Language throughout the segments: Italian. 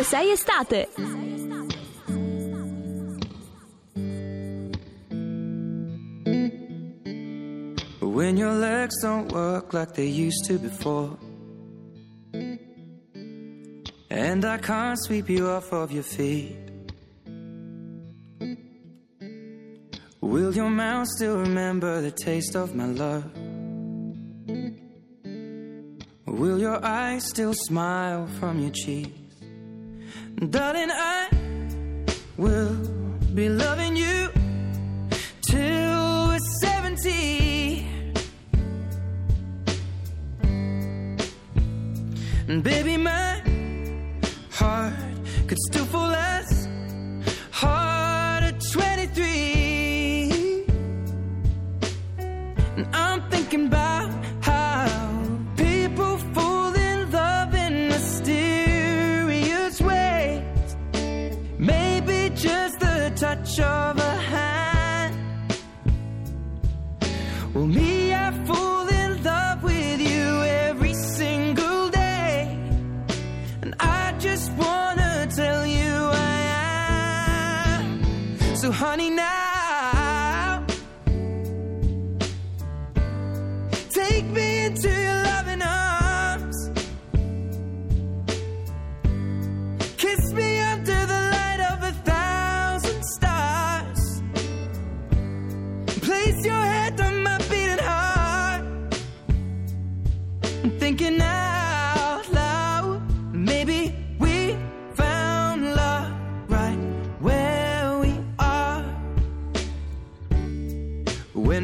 Ovunque sei estate. When your legs don't work like they used to before. And I can't sweep you off of your feet. Will your mouth still remember the taste of my love? Will your eyes still smile from your cheeks? Darling, I will be loving you till we're 70. And baby, my heart could still fall as Honey, now.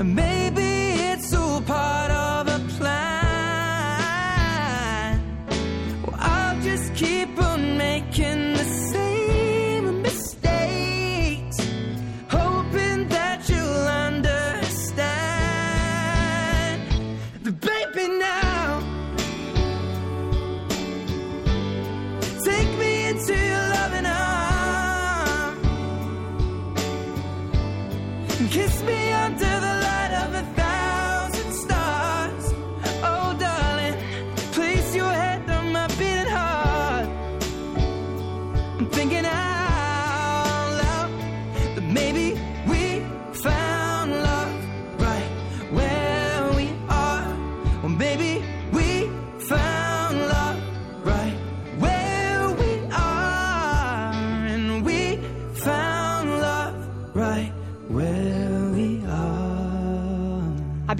And maybe it's all part of a plan. I'll just keep on making the same mistakes, hoping that you'll understand. But baby, now. Take me into your loving arms. Kiss me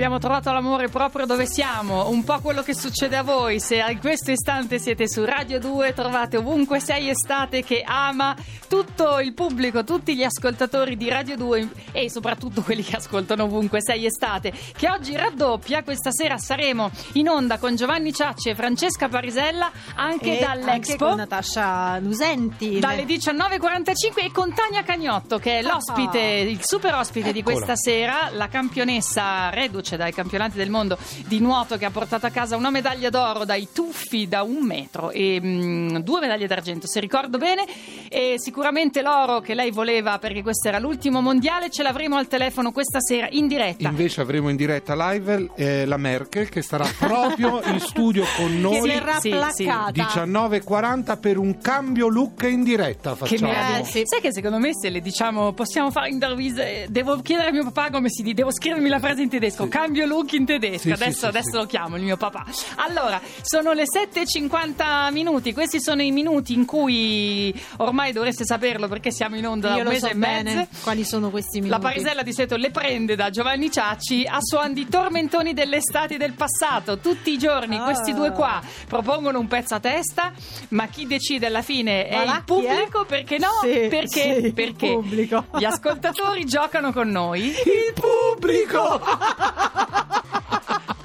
Abbiamo trovato l'amore proprio dove siamo, un po' quello che succede a voi. Se in questo istante siete su Radio 2, trovate ovunque sei estate che ama tutto il pubblico, tutti gli ascoltatori di Radio 2 e soprattutto quelli che ascoltano ovunque sei estate, che oggi raddoppia. Questa sera saremo in onda con Giovanni Ciacci e Francesca Parisella anche E dall'Expo. anche con Natascia Lusenti. Dalle 19.45 e con Tania Cagnotto che è l'ospite, il super ospite di questa sera, la campionessa reduce dai campionati del mondo di nuoto che ha portato a casa una medaglia d'oro dai tuffi da un metro e mm, due medaglie d'argento se ricordo bene e sicuramente l'oro che lei voleva perché questo era l'ultimo mondiale ce l'avremo al telefono questa sera in diretta. Invece avremo in diretta live eh, la Merkel che sarà proprio in studio con che noi verrà sì, placcata. 19.40 per un cambio look in diretta Che facciamo. meraviglia. Eh, sì. Sai che secondo me se le diciamo possiamo fare interviste, devo chiedere a mio papà come si dice, devo scrivermi la frase in tedesco, cambio look in tedesco, Sì, adesso, sì, adesso sì. lo chiamo il mio papà. Allora, sono le 7.50 minuti, questi sono i minuti in cui ormai dovreste saperlo perché siamo in onda da Io un lo mese so e mezzo. bene quali sono questi minuti. La Parisella di solito le prende da Giovanni Ciacci a suon di tormentoni dell'estate e del passato. Tutti i giorni Ah. questi due qua propongono un pezzo a testa, ma chi decide alla fine è là il è? pubblico perché no? Sì, perché? sì, il perché pubblico. gli ascoltatori giocano con noi. Il pubblico!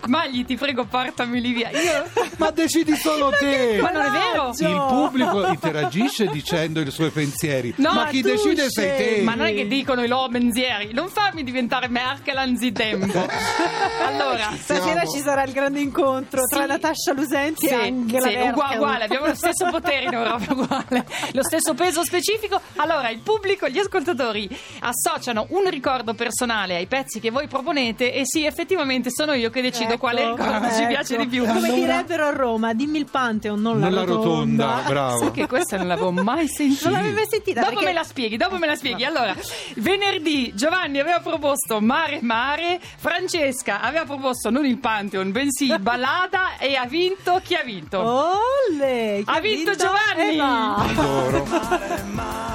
Magli, ti prego, portami via. Io... Ma decidi solo te! Ma non è vero? Il pubblico interagisce dicendo i suoi pensieri. No, ma chi decide sei te. Ma non è che dicono i loro menzieri, non farmi diventare Merkel anzitempo. allora, Stasera ci sarà il grande incontro tra Sì. Natascia Lusenti Sì, e Angela sì, uguale, Merkel. uguale, abbiamo lo stesso potere in Europa, uguale, lo stesso peso specifico. Allora, il pubblico, gli ascoltatori associano un ricordo personale ai pezzi che voi proponete e sì, effettivamente sono io che decido Ecco, quale ricordo ci ecco. piace di più. Come Allora- direbbero a Roma, dimmi il Pantheon, non la Nella rotonda, rotonda. bravo. Sai che questa non l'avevo mai sentita. Non l'avevi mai sentita? Dopo perché- me la spieghi, dopo me la spieghi. Allora, venerdì Giovanni aveva proposto Mare Mare, Francesca aveva proposto non il Pantheon, bensì Ballada e ha vinto chi ha vinto? Olle, Ha vinto Giovanni! Eva. Adoro.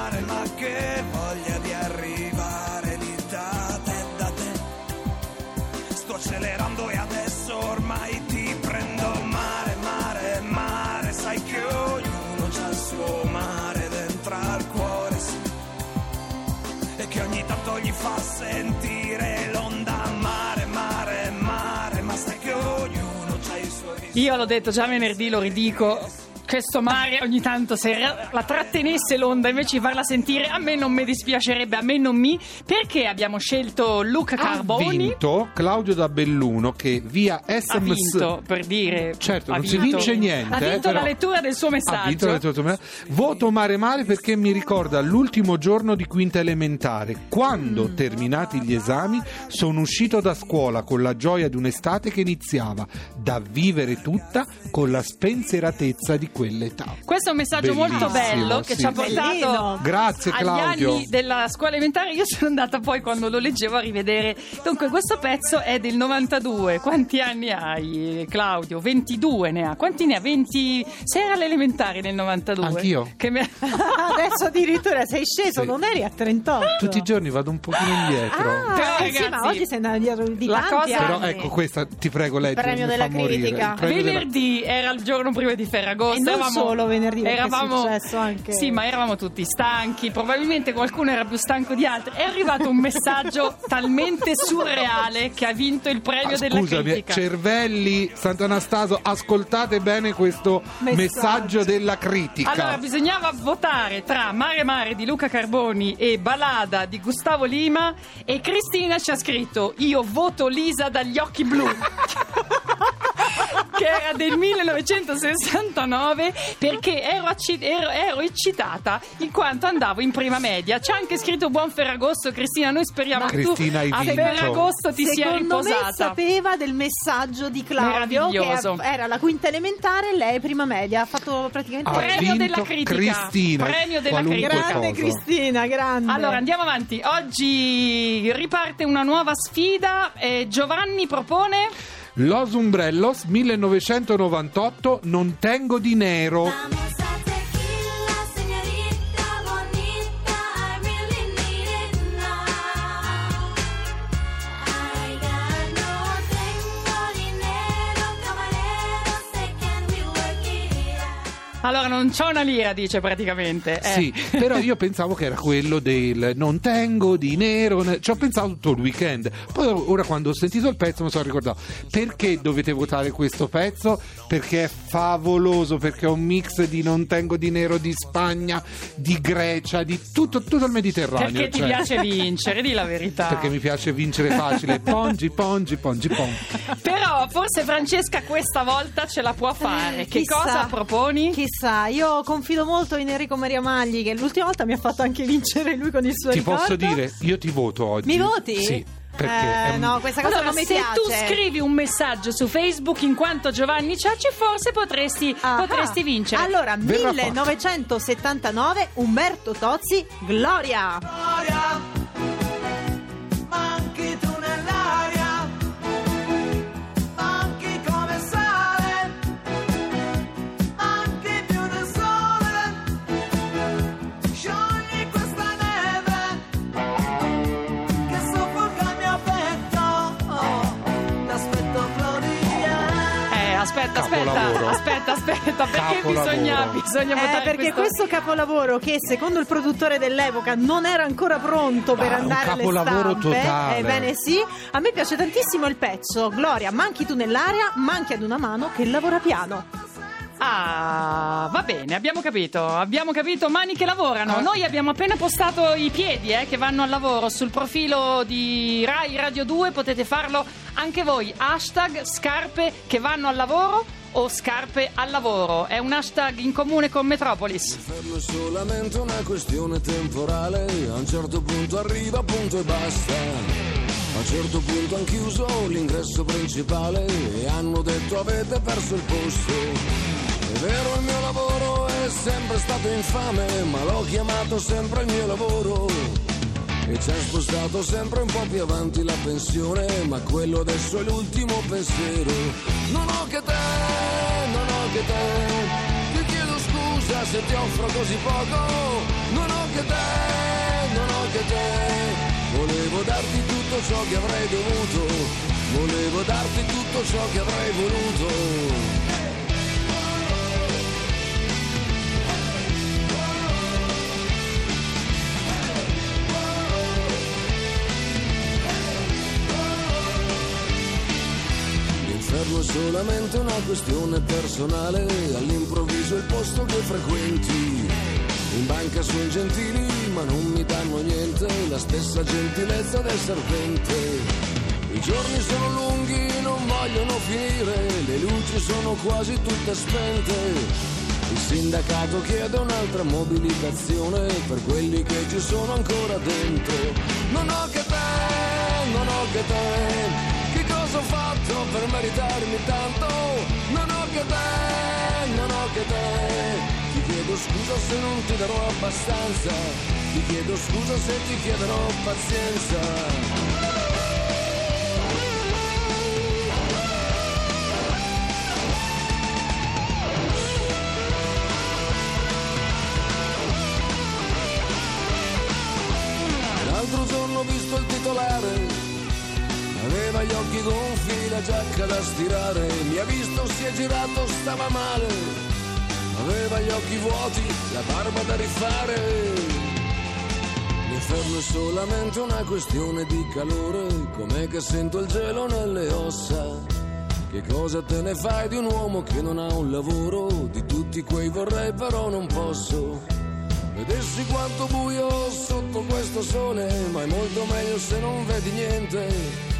fa sentire l'onda. Mare, mare, mare, ma sai che ognuno c'ha i suoi Io l'ho detto già venerdì, lo ridico. Questo mare ogni tanto se la trattenesse l'onda invece di farla sentire a me non mi dispiacerebbe, a me non mi. Perché abbiamo scelto Luca Ha Carboni? vinto Claudio da Belluno che via Ha SMS vinto per dire. Certo, ha non si vince niente, Ha eh, vinto però- la lettura del suo Ha messaggio. vinto la lettura- Voto Mare Mare perché mi ricorda l'ultimo giorno di quinta elementare, quando, Mm. terminati gli esami, sono uscito da scuola con la gioia di un'estate che iniziava, da vivere tutta con la spensieratezza di quell'età. Questo è un messaggio molto Bellissimo, bello che sì. ci ha portato Bellino. Grazie agli anni della scuola elementare. Io sono andata poi quando lo leggevo a rivedere. Dunque, questo pezzo è del 92. Quanti anni hai, Claudio? 22 ne ha. Quanti ne ha? 20. Sei era all'elementare nel 92. Anch'io. Che me- Adesso addirittura sei sceso, Sì. non eri a 38. Tutti i giorni vado un pochino indietro. Ah, Però, eh sì, ragazzi, ma oggi sei andato indietro di la tanti cosa- Però ecco questa, ti prego, leggi, premio mi della critica. Il premio della- Venerdì era il giorno prima di Ferragosto. E non eravamo- solo venerdì, perché è eravamo, successo anche- Sì, ma eravamo tutti stanchi. Probabilmente qualcuno era più stanco di altri. È arrivato un messaggio talmente surreale che ha vinto il premio Ah, della scusami, critica. Cervelli, Sant'Anastaso, ascoltate bene questo Messaggio. messaggio, della critica. Allora, bisognava votare tra Mare Mare di Luca Carboni e Balada di Gustavo Lima e Cristina ci ha scritto Io voto Lisa dagli occhi blu. che era del 1969 perché ero, acci- ero- ero eccitata in quanto andavo in prima media. C'è anche scritto Buon Ferragosto, Cristina. Noi speriamo che Cristina, tu a. Ferragosto ti sia Secondo me riposata. sapeva del messaggio di Claudio che era la quinta elementare e lei prima media. Ha fatto praticamente Ha Premio della critica. Cristina. Premio della critica. grande cosa. Cristina, grande. Allora andiamo avanti. Oggi riparte una nuova sfida. e Giovanni propone. Los Umbrellos 1998 Non tengo dinero. Allora non c'ho una lira, dice praticamente. Eh. Sì, però io pensavo che era quello del non tengo dinero, ne- ci ho pensato tutto il weekend. Poi ora quando ho sentito il pezzo mi sono ricordato perché dovete votare questo pezzo? Perché è favoloso, perché è un mix di non tengo dinero di Spagna, di Grecia, di tutto, tutto il Mediterraneo. Perché ti cioè, piace vincere, di la verità. Perché mi piace vincere facile. Pongi, pongi, pongi, pongi. Però forse Francesca questa volta ce la può fare. Eh, Che cosa proponi? Chissà, io confido molto in Enrico Maria Magli che l'ultima volta mi ha fatto anche vincere lui con il suo Ti ricordo. posso dire, io ti voto oggi. Mi voti? Sì, perché Eh, un- no, questa cosa Allora, non mi se piace. tu scrivi un messaggio su Facebook in quanto Giovanni Ciacci, forse potresti, Ah, potresti vincere. Allora, Verrà fatto. 1979, Umberto Tozzi, Gloria. Gloria, Capolavoro. aspetta, aspetta, perché Capolavoro. bisogna, bisogna Eh, votare perché questo capolavoro che secondo il produttore dell'epoca non era ancora pronto per Ah, un andare alle capolavoro stampe, totale. ebbene sì, a me piace tantissimo il pezzo Gloria, manchi tu nell'aria, manchi ad una mano che lavora piano. Ah, va bene, abbiamo capito. Abbiamo capito mani che lavorano. Ah. Noi abbiamo appena postato i piedi eh, che vanno al lavoro sul profilo di Rai Radio 2. Potete farlo anche voi. Hashtag scarpe che vanno al lavoro o scarpe al lavoro. È un hashtag in comune con Metropolis. Fermo è solamente una questione temporale, a un certo punto arriva, punto e basta. A un certo punto hanno chiuso l'ingresso principale e hanno detto avete perso il posto. È vero il mio lavoro è sempre stato infame, ma l'ho chiamato sempre il mio lavoro. E ci ha spostato sempre un po' più avanti la pensione, ma quello adesso è l'ultimo pensiero. Non ho che te, non ho che te, ti chiedo scusa se ti offro così poco. Non ho che te, non ho che te, volevo darti tutto ciò che avrei dovuto, volevo darti tutto ciò che avrei voluto. È solamente una questione personale, all'improvviso il posto che frequenti. In banca sono gentili ma non mi danno niente, la stessa gentilezza del serpente. I giorni sono lunghi, non vogliono finire, le luci sono quasi tutte spente. Il sindacato chiede un'altra mobilitazione per quelli che ci sono ancora dentro. Non ho che te, non ho che te, fatto per meritarmi tanto? Non ho che te, non ho che te. Ti chiedo scusa se non ti darò abbastanza, ti chiedo scusa se ti chiederò pazienza. L'altro giorno ho visto il titolare, aveva gli occhi gonfi, la giacca da stirare, mi ha visto, si è girato, stava male, aveva gli occhi vuoti, la barba da rifare. L'inferno è solamente una questione di calore, com'è che sento il gelo nelle ossa. Che cosa te ne fai di un uomo che non ha un lavoro? Di tutti quei vorrei però non posso. Vedessi quanto buio sotto questo sole, ma è molto meglio se non vedi niente.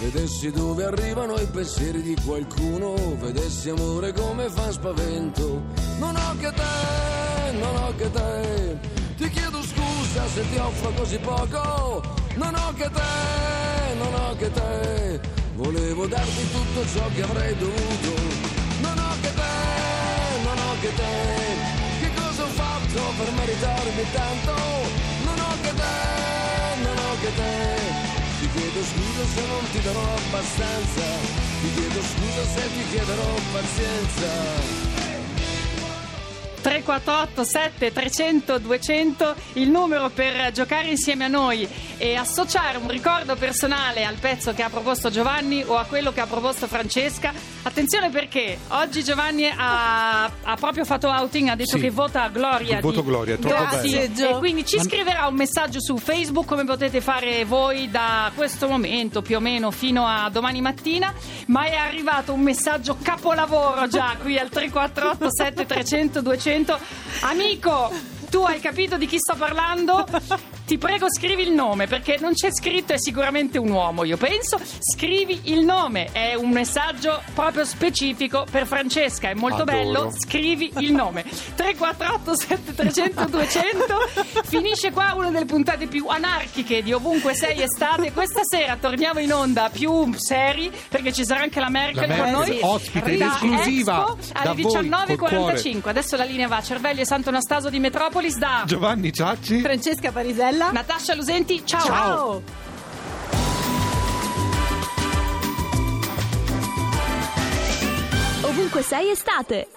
Vedessi dove arrivano i pensieri di qualcuno, vedessi amore come fa spavento. Non ho che te, non ho che te, ti chiedo scusa se ti offro così poco. Non ho che te, non ho che te, volevo darti tutto ciò che avrei dovuto. Non ho che te, non ho che te, che cosa ho fatto per meritarmi tanto? Non ho che te, non ho che te. Chiedo scusa se non ti darò abbastanza, ti chiedo scusa se ti chiederò pazienza. 348 7 300 200 il numero per giocare insieme a noi e associare un ricordo personale al pezzo che ha proposto Giovanni o a quello che ha proposto Francesca. Attenzione perché oggi Giovanni ha, ha proprio fatto outing, ha detto Sì. che vota Gloria. Il voto di- Gloria, è troppo Grazie. bello. E quindi ci scriverà un messaggio su Facebook come potete fare voi da questo momento più o meno fino a domani mattina. Ma è arrivato un messaggio capolavoro già qui al 348 7300 200. Amico, tu hai capito di chi sto parlando? Ti prego scrivi il nome perché non c'è scritto è sicuramente un uomo, io penso. Scrivi il nome, è un messaggio proprio specifico per Francesca, è molto Adoro. bello. Scrivi il nome. 348 7300 200 finisce qua una delle puntate più anarchiche di ovunque sei estate. Questa sera torniamo in onda più seri perché ci sarà anche la Merkel, La con Merkel, noi. ospite da esclusiva Expo da alle voi, col 19.45. Adesso la linea va a Cervelli e Santo Anastaso di Metropolis da Giovanni Ciacci. Francesca Parisella. Natascia Lusenti. Ciao. Ciao. Ovunque sei estate.